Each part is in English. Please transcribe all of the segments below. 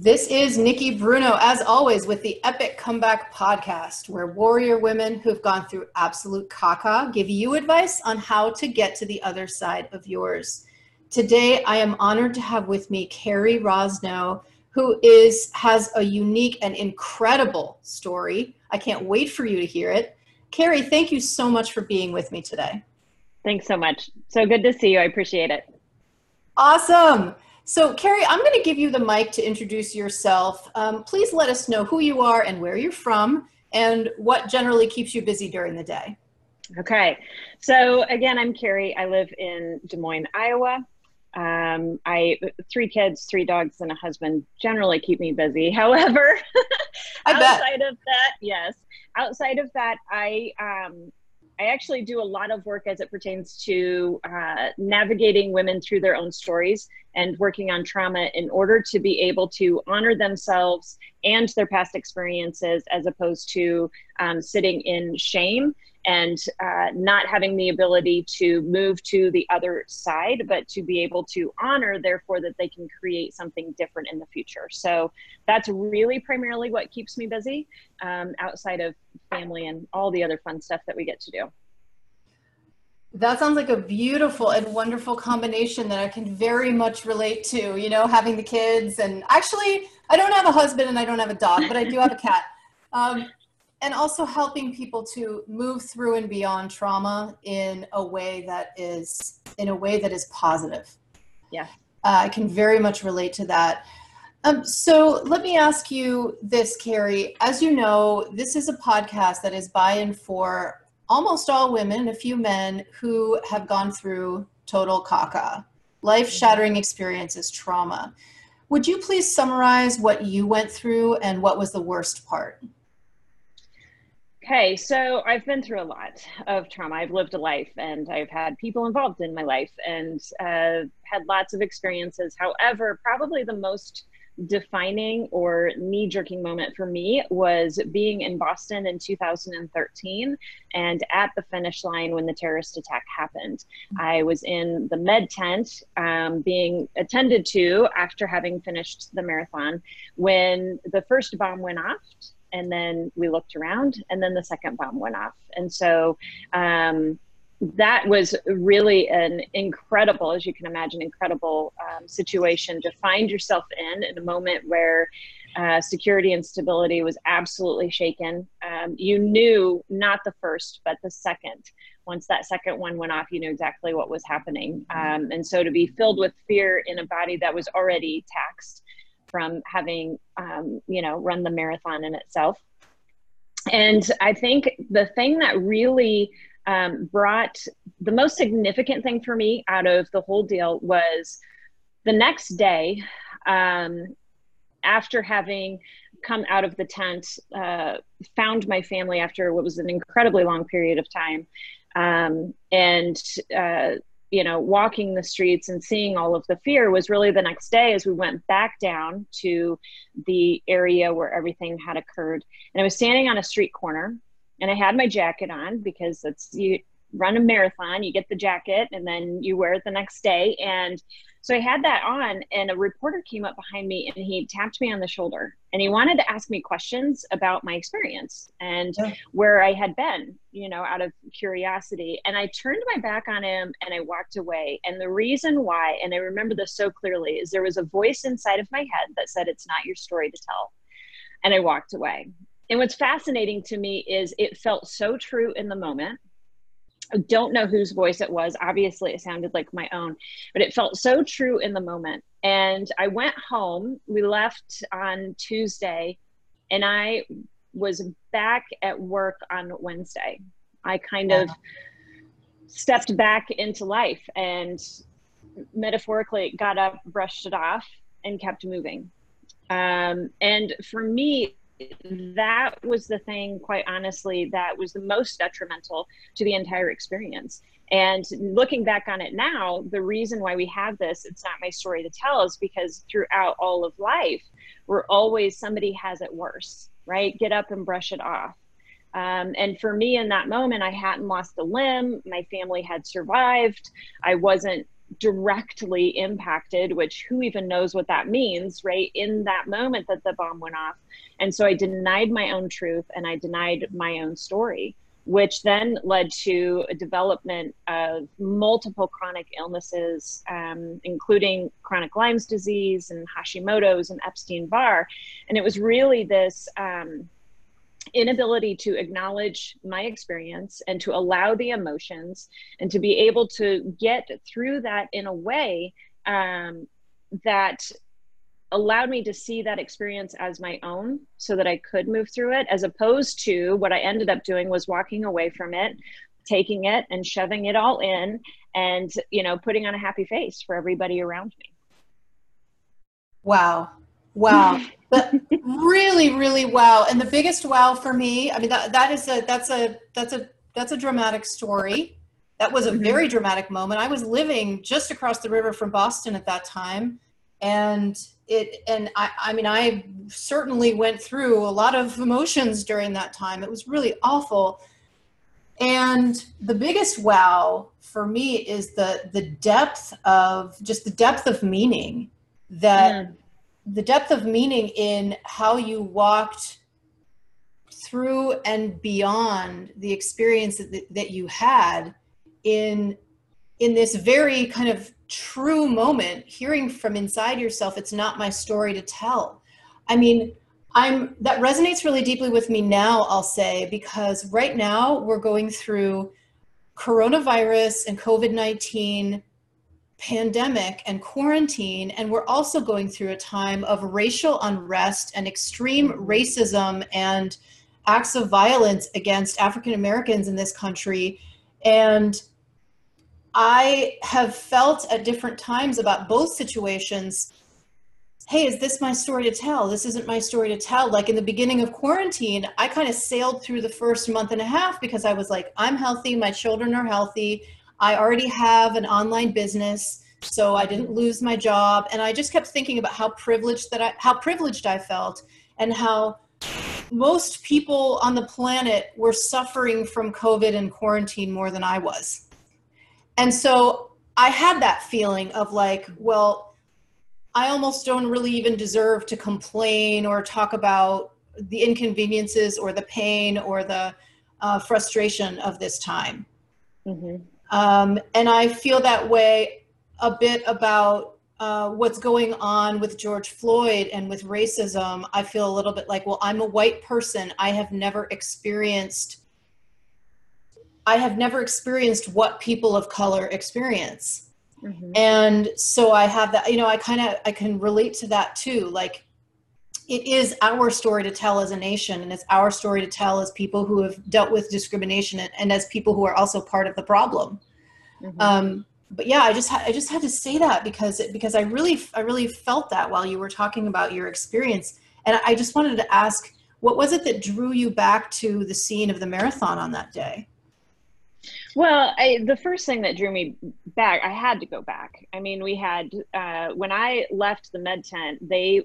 This is Nikki Bruno, as always, with the Epic Comeback Podcast, where warrior women who've gone through absolute caca give you advice on how to get to the other side of yours. Today, I am honored to have with me Cari Rosno, who is has a unique and incredible story. I can't wait for you to hear it. Cari, thank you so much for being with me today. Thanks so much. So good to see you. I appreciate it. Awesome. So, Cari, I'm going to give you the mic to introduce yourself. Um, please let us know who you are and where you're from and what generally keeps you busy during the day. Okay. So, again, I'm Cari. I live in Des Moines, Iowa. Um, I three kids, three dogs, and a husband generally keep me busy. However, outside of that, yes, outside of that, I um, I actually do a lot of work as it pertains to uh, navigating women through their own stories and working on trauma in order to be able to honor themselves and their past experiences as opposed to um, sitting in shame and uh, not having the ability to move to the other side, but to be able to honor, therefore, that they can create something different in the future. So that's really primarily what keeps me busy um, outside of family and all the other fun stuff that we get to do. That sounds like a beautiful and wonderful combination that I can very much relate to. You know, having the kids, and actually, I don't have a husband and I don't have a dog, but I do have a cat. Um, and also helping people to move through and beyond trauma in a way that is in a way that is positive. Yeah, uh, I can very much relate to that. Um, so let me ask you this, Cari. As you know, this is a podcast that is by and for almost all women, a few men who have gone through total caca, life shattering experiences, trauma. Would you please summarize what you went through and what was the worst part? Okay, so I've been through a lot of trauma. I've lived a life and I've had people involved in my life and uh, had lots of experiences. However, probably the most defining or knee jerking moment for me was being in Boston in 2013 and at the finish line when the terrorist attack happened. I was in the med tent um, being attended to after having finished the marathon when the first bomb went off. And then we looked around, and then the second bomb went off. And so, um, that was really an incredible, as you can imagine, incredible um, situation to find yourself in in a moment where uh, security and stability was absolutely shaken. Um, you knew not the first, but the second. Once that second one went off, you knew exactly what was happening. Um, and so to be filled with fear in a body that was already taxed from having, um, you know, run the marathon in itself. And I think the thing that really um, brought the most significant thing for me out of the whole deal was the next day um, after having come out of the tent uh, found my family after what was an incredibly long period of time um, and uh, you know walking the streets and seeing all of the fear was really the next day as we went back down to the area where everything had occurred. And i was standing on a street corner and I had my jacket on because it's you run a marathon, you get the jacket and then you wear it the next day. And so I had that on, and a reporter came up behind me and he tapped me on the shoulder and he wanted to ask me questions about my experience and yeah. where I had been, you know, out of curiosity. And I turned my back on him and I walked away. And the reason why, and I remember this so clearly, is there was a voice inside of my head that said, It's not your story to tell. And I walked away. And what's fascinating to me is it felt so true in the moment. I don't know whose voice it was. Obviously, it sounded like my own, but it felt so true in the moment. And I went home. We left on Tuesday, and I was back at work on Wednesday. I kind of stepped back into life and metaphorically got up, brushed it off, and kept moving. Um, and for me, that was the thing, quite honestly, that was the most detrimental to the entire experience. And looking back on it now, the reason why we have this, it's not my story to tell, is because throughout all of life, we're always somebody has it worse, right? Get up and brush it off. Um, and for me in that moment, I hadn't lost a limb. My family had survived. I wasn't directly impacted, which who even knows what that means, right? In that moment that the bomb went off. And so I denied my own truth and I denied my own story, which then led to a development of multiple chronic illnesses, um, including chronic Lyme's disease and Hashimoto's and Epstein Barr. And it was really this. Um, inability to acknowledge my experience and to allow the emotions and to be able to get through that in a way um, that allowed me to see that experience as my own so that I could move through it, as opposed to what I ended up doing was walking away from it, taking it and shoving it all in and, you know, putting on a happy face for everybody around me. Wow. Wow. but really, really wow. And the biggest wow for me, I mean, that, that is a, that's a, that's a, that's a dramatic story. That was a mm-hmm. very dramatic moment. I was living just across the river from Boston at that time. And it, and I, I mean, I certainly went through a lot of emotions during that time. It was really awful. And the biggest wow for me is the, the depth of just the depth of meaning that the depth of meaning in how you walked through and beyond the experience that, that you had in in this very kind of true moment hearing from inside yourself it's not my story to tell. I mean i'm that resonates really deeply with me now i'll say because right now we're going through coronavirus and covid-19 pandemic and quarantine and we're also going through a time of racial unrest and extreme racism and acts of violence against African Americans in this country and I have felt at different times about both situations hey, is this my story to tell? This isn't my story to tell. Like in the beginning of quarantine, I kind of sailed through the first month and a half because I was like, I'm healthy, my children are healthy, I already have an online business, so I didn't lose my job. And I just kept thinking about how privileged that I, how privileged I felt, and how most people on the planet were suffering from COVID and quarantine more than I was. And so I had that feeling of like, well, I almost don't really even deserve to complain or talk about the inconveniences or the pain or the uh, frustration of this time. Mm-hmm. Um, and I feel that way a bit about uh, what's going on with George Floyd and with racism. I feel a little bit like, well, I'm a white person. I have never experienced. I have never experienced what people of color experience. Mm-hmm. And so I have that, you know, I kind of I can relate to that too. Like it is our story to tell as a nation and it's our story to tell as people who have dealt with discrimination and, and as people who are also part of the problem mm-hmm. um, but yeah i just had i just had to say that because it, because i really i really felt that while you were talking about your experience and i just wanted to ask what was it that drew you back to the scene of the marathon on that day well, I, the first thing that drew me back, I had to go back. I mean, we had, uh, when I left the med tent, they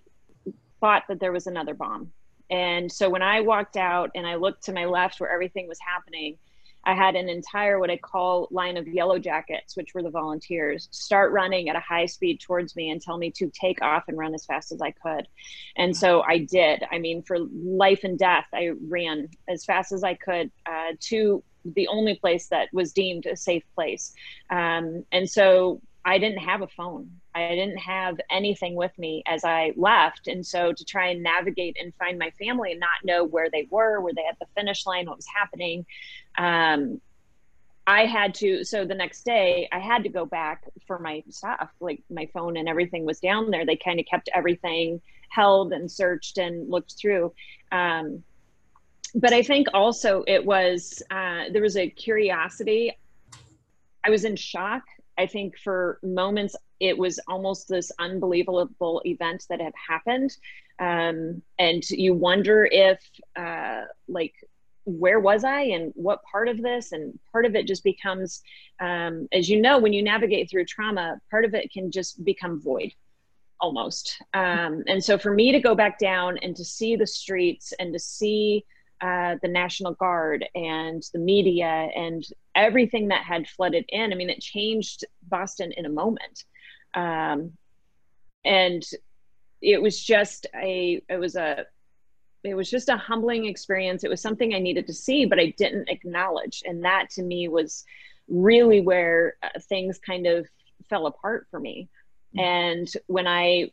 thought that there was another bomb. And so when I walked out and I looked to my left where everything was happening, I had an entire what I call line of yellow jackets, which were the volunteers, start running at a high speed towards me and tell me to take off and run as fast as I could. And so I did. I mean, for life and death, I ran as fast as I could uh, to the only place that was deemed a safe place. Um, and so I didn't have a phone. I didn't have anything with me as I left. And so to try and navigate and find my family and not know where they were, were they at the finish line, what was happening, um, I had to, so the next day I had to go back for my stuff, like my phone and everything was down there. They kind of kept everything held and searched and looked through. Um, but I think also it was, uh, there was a curiosity. I was in shock I think for moments it was almost this unbelievable event that had happened, um, and you wonder if uh, like where was I and what part of this and part of it just becomes, um, as you know, when you navigate through trauma, part of it can just become void almost. Um, and so for me to go back down and to see the streets and to see uh, the National Guard and the media and everything that had flooded in. I mean, it changed Boston in a moment. Um, and it was just a, it was a, it was just a humbling experience. It was something I needed to see, but I didn't acknowledge. And that to me was really where uh, things kind of fell apart for me. Mm-hmm. And when I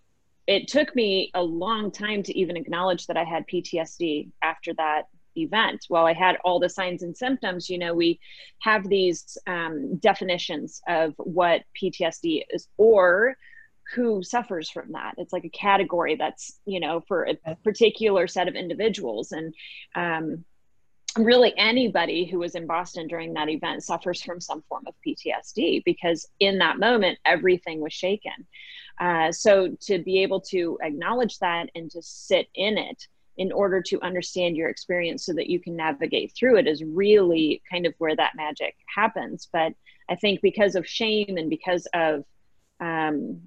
it took me a long time to even acknowledge that I had PTSD after that event. Well, I had all the signs and symptoms, you know, we have these um, definitions of what PTSD is or who suffers from that. It's like a category that's, you know, for a particular set of individuals. And um, really anybody who was in Boston during that event suffers from some form of PTSD because in that moment, everything was shaken. Uh, so to be able to acknowledge that and to sit in it in order to understand your experience so that you can navigate through it is really kind of where that magic happens. But I think because of shame and because of um,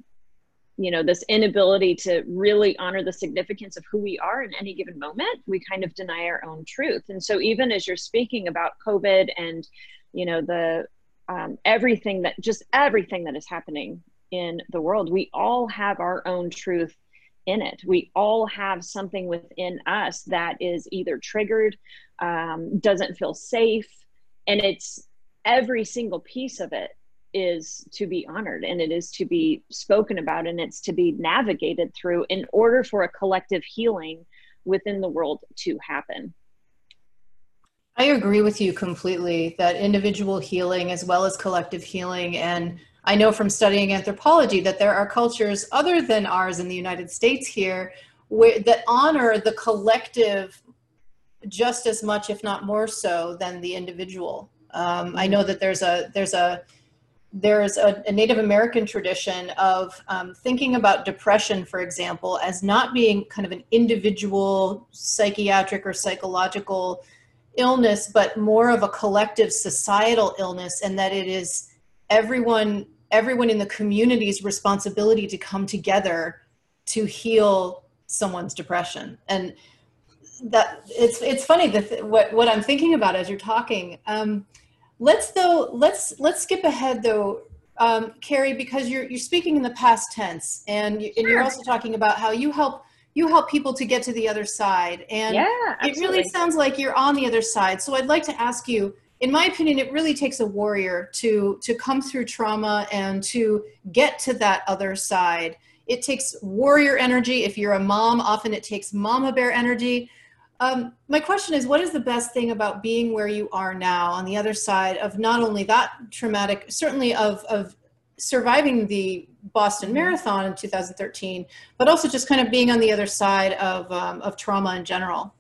you know this inability to really honor the significance of who we are in any given moment we kind of deny our own truth and so even as you're speaking about covid and you know the um, everything that just everything that is happening in the world we all have our own truth in it we all have something within us that is either triggered um, doesn't feel safe and it's every single piece of it is to be honored and it is to be spoken about and it's to be navigated through in order for a collective healing within the world to happen. I agree with you completely that individual healing as well as collective healing and I know from studying anthropology that there are cultures other than ours in the United States here where, that honor the collective just as much, if not more so, than the individual. Um, I know that there's a there's a there's a, a, Native American tradition of um, thinking about depression, for example, as not being kind of an individual psychiatric or psychological illness, but more of a collective societal illness, and that it is everyone everyone in the community's responsibility to come together to heal someone's depression. And that it's it's funny that what what I'm thinking about as you're talking. Um, Let's though let's let's skip ahead though, um, Cari, because you're you're speaking in the past tense, and you, and you're also talking about how you help you help people to get to the other side, and yeah, it really sounds like you're on the other side. So I'd like to ask you, in my opinion, it really takes a warrior to to come through trauma and to get to that other side. It takes warrior energy. If you're a mom, often it takes mama bear energy. Um, my question is, what is the best thing about being where you are now on the other side of not only that traumatic, certainly of, of surviving the Boston mm-hmm. Marathon in 2013, but also just kind of being on the other side of, um, of trauma in general?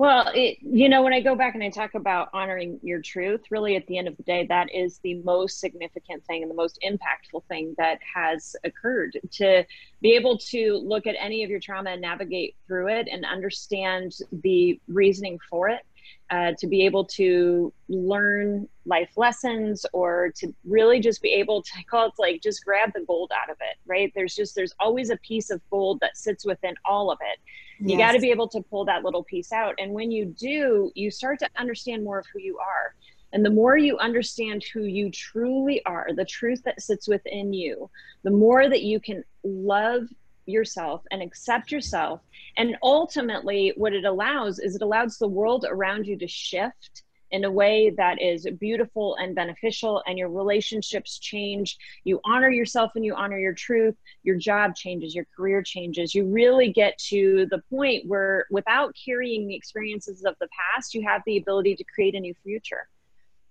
Well, it, you know, when I go back and I talk about honoring your truth, really at the end of the day, that is the most significant thing and the most impactful thing that has occurred. To be able to look at any of your trauma and navigate through it and understand the reasoning for it, uh, to be able to learn life lessons or to really just be able to I call it like just grab the gold out of it, right? There's just, there's always a piece of gold that sits within all of it you got to be able to pull that little piece out. And when you do, you start to understand more of who you are. And the more you understand who you truly are, the truth that sits within you, the more that you can love yourself and accept yourself. And ultimately, what it allows is it allows the world around you to shift in a way that is beautiful and beneficial and your relationships change. You honor yourself and you honor your truth. Your job changes your career changes. You really get to the point where without carrying the experiences of the past you have the ability to create a new future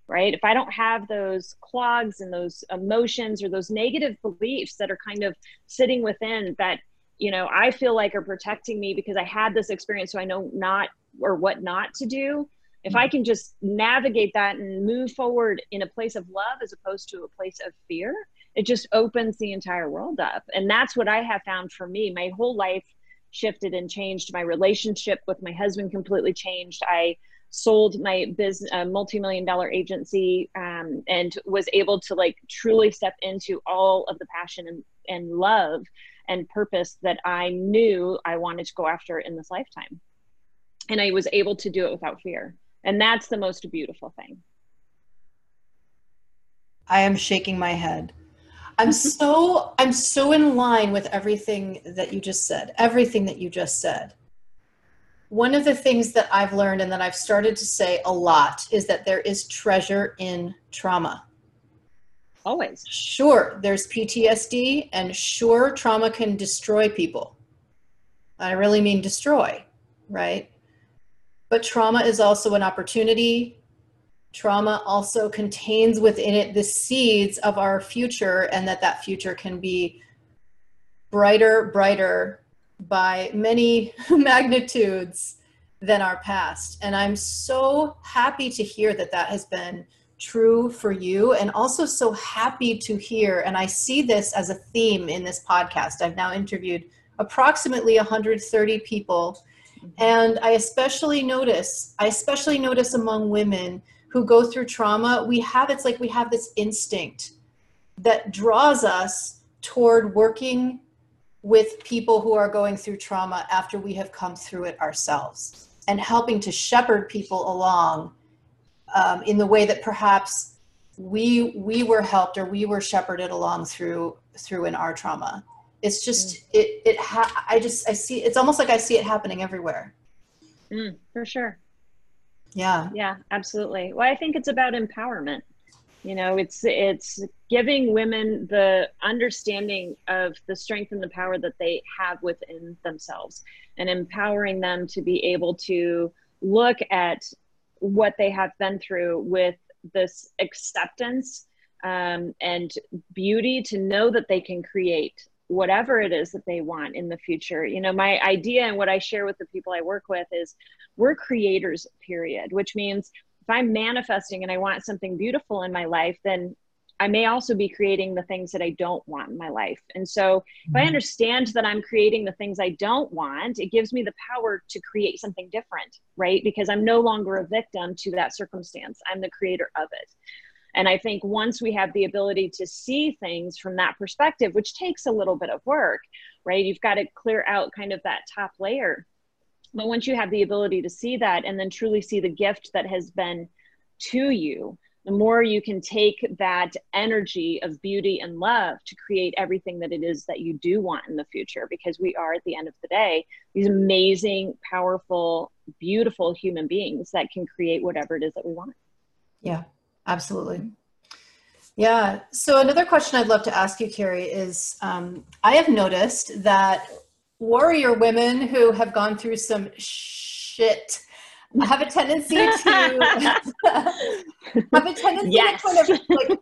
right? If i don't have those clogs and those emotions or those negative beliefs that are kind of sitting within that you know i feel like are protecting me because i had this experience so i know not or what not to do if I mm-hmm. can just navigate that and move forward in a place of love as opposed to a place of fear, it just opens the entire world up. And that's what I have found for me. My whole life shifted and changed. My relationship with my husband completely changed. I sold my business, uh, multi-million dollar agency, um, and was able to like truly step into all of the passion and, and love and purpose that I knew I wanted to go after in this lifetime. and I was able to do it without fear. And that's the most beautiful thing. I am shaking my head. I'm mm-hmm. so I'm so in line with everything that you just said. Everything that you just said. One of the things that I've learned and that I've started to say a lot is that there is treasure in trauma. Always. Sure, there's PTSD and sure trauma can destroy people. I really mean destroy, right? But trauma is also an opportunity. Trauma also contains within it the seeds of our future, and that that future can be brighter, brighter by many magnitudes than our past. And I'm so happy to hear that that has been true for you, and also so happy to hear. And I see this as a theme in this podcast. I've now interviewed approximately 130 people and I especially notice, I especially notice among women who go through trauma, we have it's like we have this instinct that draws us toward working with people who are going through trauma after we have come through it ourselves and helping to shepherd people along um, in the way that perhaps we we were helped or we were shepherded along through through in our trauma it's just mm. it it ha- i just i see it's almost like i see it happening everywhere. Mm, for sure. Yeah. Yeah absolutely. Well i think it's about empowerment. You know it's it's giving women the understanding of the strength and the power that they have within themselves and empowering them to be able to look at what they have been through with this acceptance um, and beauty to know that they can create whatever it is that they want in the future. You know, my idea and what I share with the people I work with is we're creators, period, which means if I'm manifesting and I want something beautiful in my life, then I may also be creating the things that I don't want in my life. And so if I mm-hmm. understand that I'm creating the things I don't want, it gives me the power to create something different, right? Because I'm no longer a victim to that circumstance. I'm the creator of it. And I think once we have the ability to see things from that perspective, which takes a little bit of work, right? You've got to clear out kind of that top layer. But once you have the ability to see that and then truly see the gift that has been to you, the more you can take that energy of beauty and love to create everything that it is that you do want in the future. Because we are, at the end of the day, these amazing, powerful, beautiful human beings that can create whatever it is that we want. Yeah, Absolutely. Yeah. So another question I'd love to ask you, Cari, is um, I have noticed that warrior women who have gone through some shit have a tendency to have a tendency yes. to kind of like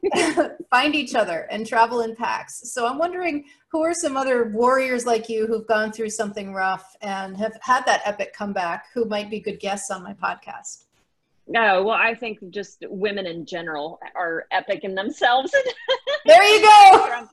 find each other and travel in packs. So I'm wondering who are some other warriors like you who've gone through something rough and have had that epic comeback who might be good guests on my podcast? No, well, I think just women in general are epic in themselves. there you go.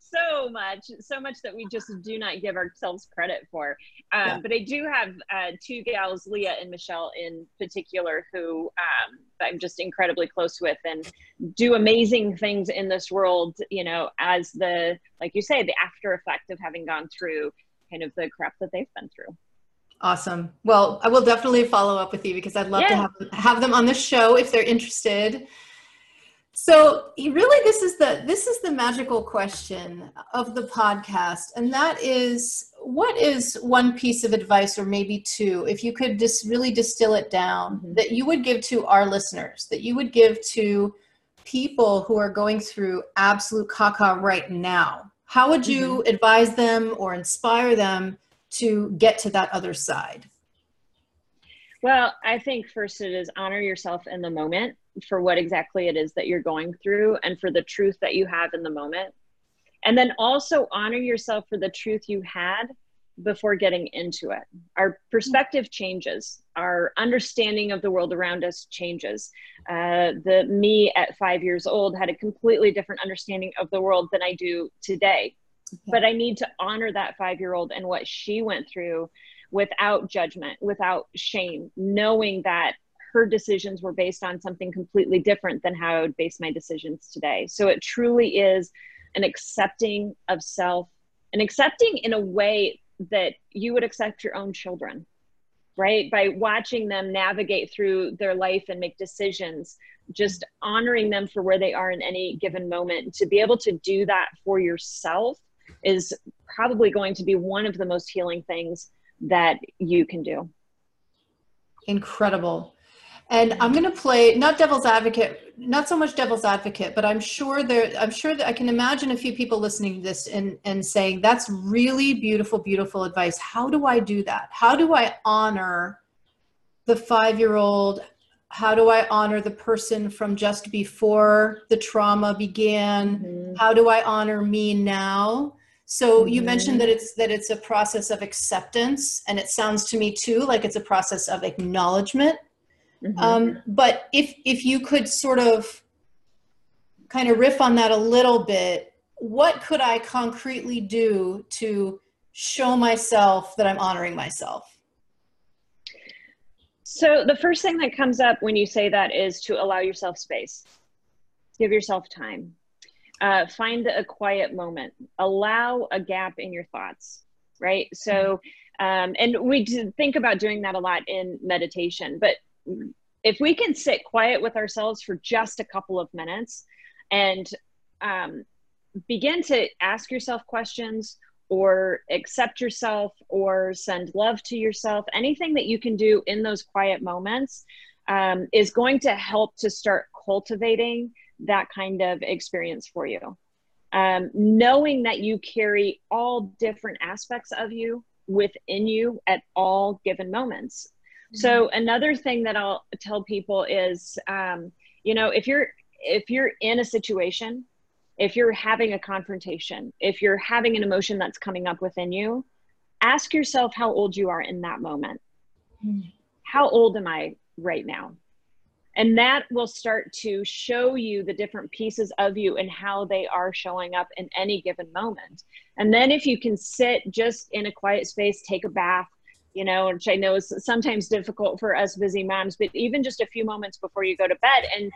so much, so much that we just do not give ourselves credit for. Um, yeah. But I do have uh, two gals, Leah and Michelle in particular, who um, I'm just incredibly close with and do amazing things in this world, you know, as the, like you say, the after effect of having gone through kind of the crap that they've been through. Awesome. Well, I will definitely follow up with you because I'd love yeah. to have, have them on the show if they're interested. So really this is the this is the magical question of the podcast and that is what is one piece of advice or maybe two if you could just really distill it down mm-hmm. that you would give to our listeners that you would give to people who are going through absolute caca right now. How would you mm-hmm. advise them or inspire them to get to that other side? Well, I think first it is honor yourself in the moment for what exactly it is that you're going through and for the truth that you have in the moment. And then also honor yourself for the truth you had before getting into it. Our perspective changes, our understanding of the world around us changes. Uh, the me at five years old had a completely different understanding of the world than I do today but I need to honor that five year old and what she went through without judgment, without shame, knowing that her decisions were based on something completely different than how I would base my decisions today. So it truly is an accepting of self and accepting in a way that you would accept your own children. right? By watching them navigate through their life and make decisions, just honoring them for where they are in any given moment. To be able to do that for yourself is probably going to be one of the most healing things that you can do. Incredible. And I'm going to play not devil's advocate, not so much devil's advocate, but I'm sure there, I'm sure that I can imagine a few people listening to this and, and saying, that's really beautiful, beautiful advice. How do I do that? How do I honor the five year old? How do I honor the person from just before the trauma began? Mm-hmm. How do I honor me now? So you mentioned that it's that it's a process of acceptance, and it sounds to me too like it's a process of acknowledgement Mm-hmm. Um, but if if you could sort of kind of riff on that a little bit, what could I concretely do to show myself that I'm honoring myself? So the first thing that comes up when you say that is to allow yourself space. Give yourself time. Uh, find a quiet moment. Allow a gap in your thoughts, right? So, um, and we think about doing that a lot in meditation, but if we can sit quiet with ourselves for just a couple of minutes and um, begin to ask yourself questions or accept yourself or send love to yourself anything that you can do in those quiet moments um, is going to help to start cultivating that kind of experience for you um, knowing that you carry all different aspects of you within you at all given moments so mm-hmm. another thing that I'll tell people is, um, you know, if you're if you're in a situation, if you're having a confrontation, if you're having an emotion that's coming up within you, ask yourself how old you are in that moment. Mm-hmm. How old am I right now? And that will start to show you the different pieces of you and how they are showing up in any given moment. And then if you can sit just in a quiet space, take a bath, you know, which I know is sometimes difficult for us busy moms, but even just a few moments before you go to bed and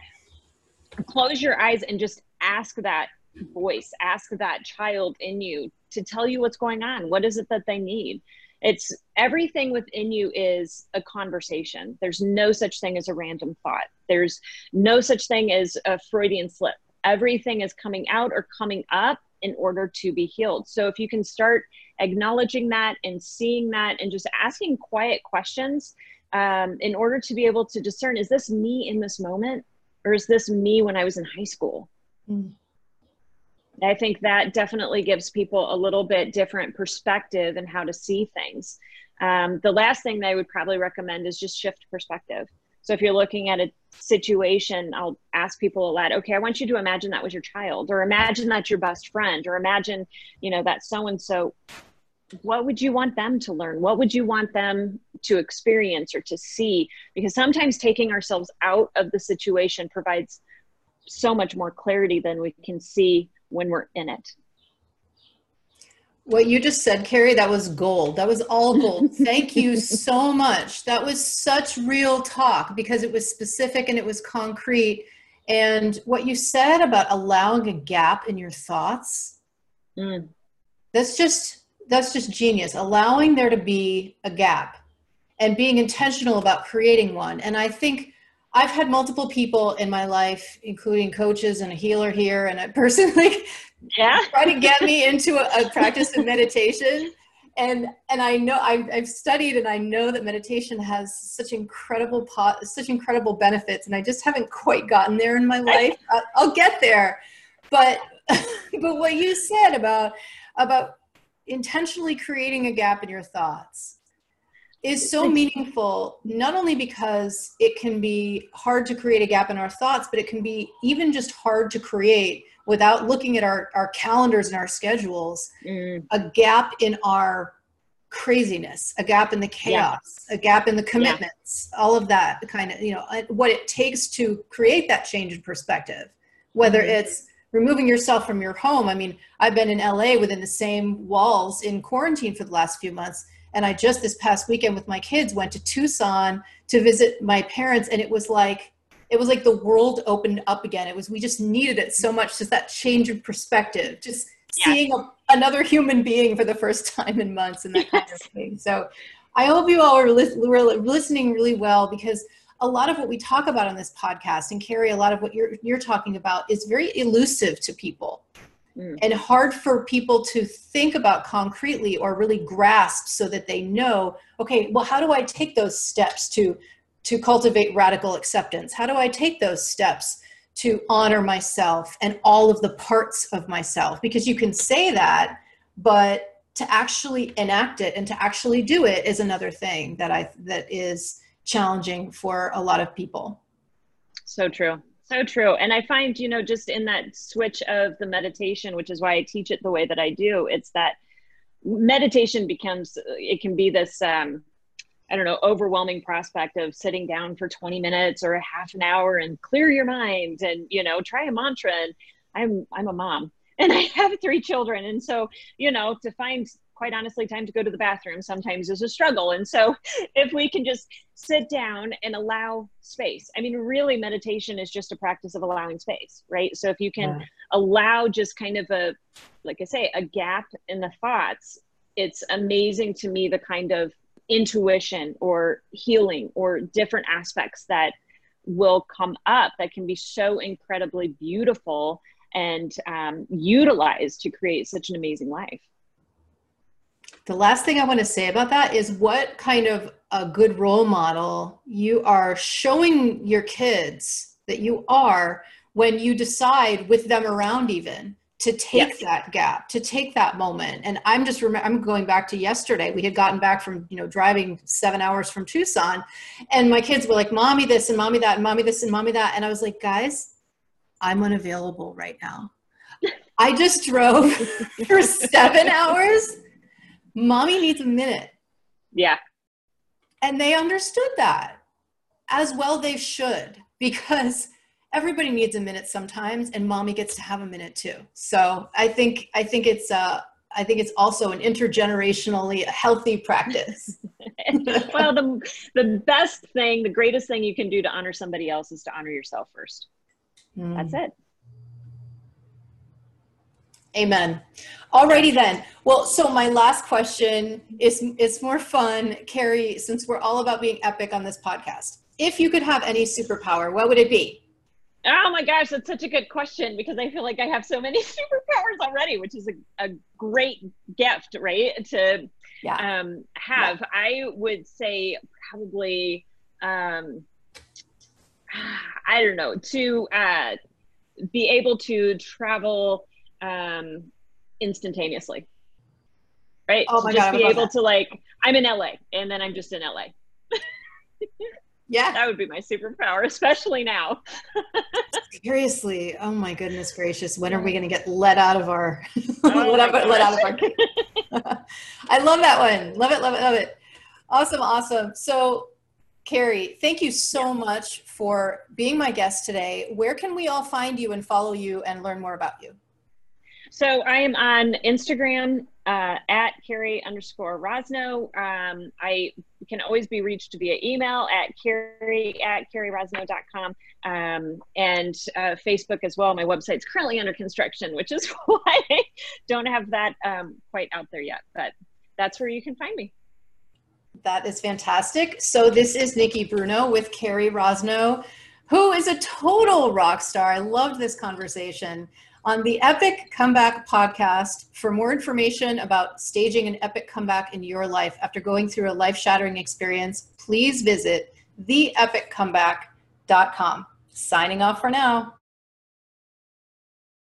close your eyes and just ask that voice, ask that child in you to tell you what's going on. What is it that they need? It's everything within you is a conversation. There's no such thing as a random thought. There's no such thing as a Freudian slip. Everything is coming out or coming up in order to be healed. So if you can start acknowledging that and seeing that and just asking quiet questions um, in order to be able to discern is this me in this moment or is this me when I was in high school? Mm. I think that definitely gives people a little bit different perspective and how to see things. Um, the last thing that I would probably recommend is just shift perspective. So if you're looking at a situation, I'll ask people a lot, okay, I want you to imagine that was your child, or imagine that's your best friend, or imagine, you know, that so and so. What would you want them to learn? What would you want them to experience or to see? Because sometimes taking ourselves out of the situation provides so much more clarity than we can see when we're in it. What you just said, Cari, that was gold. That was all gold. Thank you so much. That was such real talk because it was specific and it was concrete. And what you said about allowing a gap in your thoughts, mm. that's just that's just genius. Allowing there to be a gap and being intentional about creating one. And I think I've had multiple people in my life, including coaches and a healer here, and a person like yeah. try to get me into a, a, practice of meditation. And and i know I've, I've, studied and i know that meditation has such incredible pot such incredible benefits. And i just haven't quite gotten there in my life. I, i'll get there. But but what you said about about intentionally creating a gap in your thoughts is so meaningful not only because it can be hard to create a gap in our thoughts but it can be even just hard to create without looking at our, our calendars and our schedules, mm. a gap in our craziness, a gap in the chaos, yeah. a gap in the commitments, yeah. all of that kind of, you know, what it takes to create that change in perspective, whether mm it's removing yourself from your home. I mean, I've been in LA within the same walls in quarantine for the last few months. And I just this past weekend with my kids went to Tucson to visit my parents. And it was like, it was like the world opened up again. It was we just needed it so much, just that change of perspective, just seeing a, another human being for the first time in months and that kind of thing. So I hope you all are listening really well because a lot of what we talk about on this podcast and Cari, a lot of what you're you're talking about is very elusive to people. Mm. And hard for people to think about concretely or really grasp so that they know, okay, well, how do I take those steps to to cultivate radical acceptance? How do I take those steps to honor myself and all of the parts of myself? Because you can say that, but to actually enact it and to actually do it is another thing that I that is challenging for a lot of people. So true. So true. And I find, you know, just in that switch of the meditation, which is why I teach it the way that I do, it's that meditation becomes, it can be this, um, I don't know, overwhelming prospect of sitting down for 20 minutes or a half an hour and clear your mind and, you know, try a mantra. And I'm, I'm a mom and I have three children. And so, you know, to find quite honestly, time to go to the bathroom sometimes is a struggle. And so, if we can just sit down and allow space, I mean, really, meditation is just a practice of allowing space, right? So, if you can yeah. allow just kind of a, like I say, a gap in the thoughts, it's amazing to me the kind of intuition or healing or different aspects that will come up that can be so incredibly beautiful and um, utilized to create such an amazing life. The last thing I want to say about that is what kind of a good role model you are showing your kids that you are when you decide with them around even to take yes. that gap to take that moment. And i'm just rem- i'm going back to yesterday. We had gotten back from you know driving seven hours from tucson and my kids were like mommy this and mommy that and mommy this and mommy that. And i was like guys i'm unavailable right now. I just drove for seven hours mommy needs a minute. Yeah. And they understood that as well they should because everybody needs a minute sometimes and mommy gets to have a minute too. So I think I think it's uh I think it's also an intergenerationally healthy practice. well, the the best thing, the greatest thing you can do to honor somebody else is to honor yourself first. Mm. That's it. Amen. Alrighty then. Well, so my last question is it's more fun, Cari, since we're all about being epic on this podcast. If you could have any superpower, what would it be? Oh my gosh, that's such a good question because I feel like I have so many superpowers already, which is a, a great gift, right? To yeah. um, have. Yeah. I would say probably, um, I don't know, to uh, be able to travel um, instantaneously. Right? Oh my to just God, be able that. to like, I'm in LA and then I'm just in LA. yeah. That would be my superpower, especially now. Seriously. Oh my goodness gracious. When are we going to get let out of our, oh let, out, let out of our, I love that one. Love it, love it, love it. Awesome, awesome. So Cari, thank you so much for being my guest today. Where can we all find you and follow you and learn more about you? So I am on Instagram uh, at Cari underscore Rosno. Um, I can always be reached via email at Cari at CariRosno.com um, and uh, Facebook as well. My website's currently under construction, which is why I don't have that um, quite out there yet, but that's where you can find me. That is fantastic. So this is Nikki Bruno with Cari Rosno, who is a total rock star. I loved this conversation on the Epic Comeback podcast. For more information about staging an epic comeback in your life after going through a life shattering experience, please visit theepiccomeback.com. Signing off for now.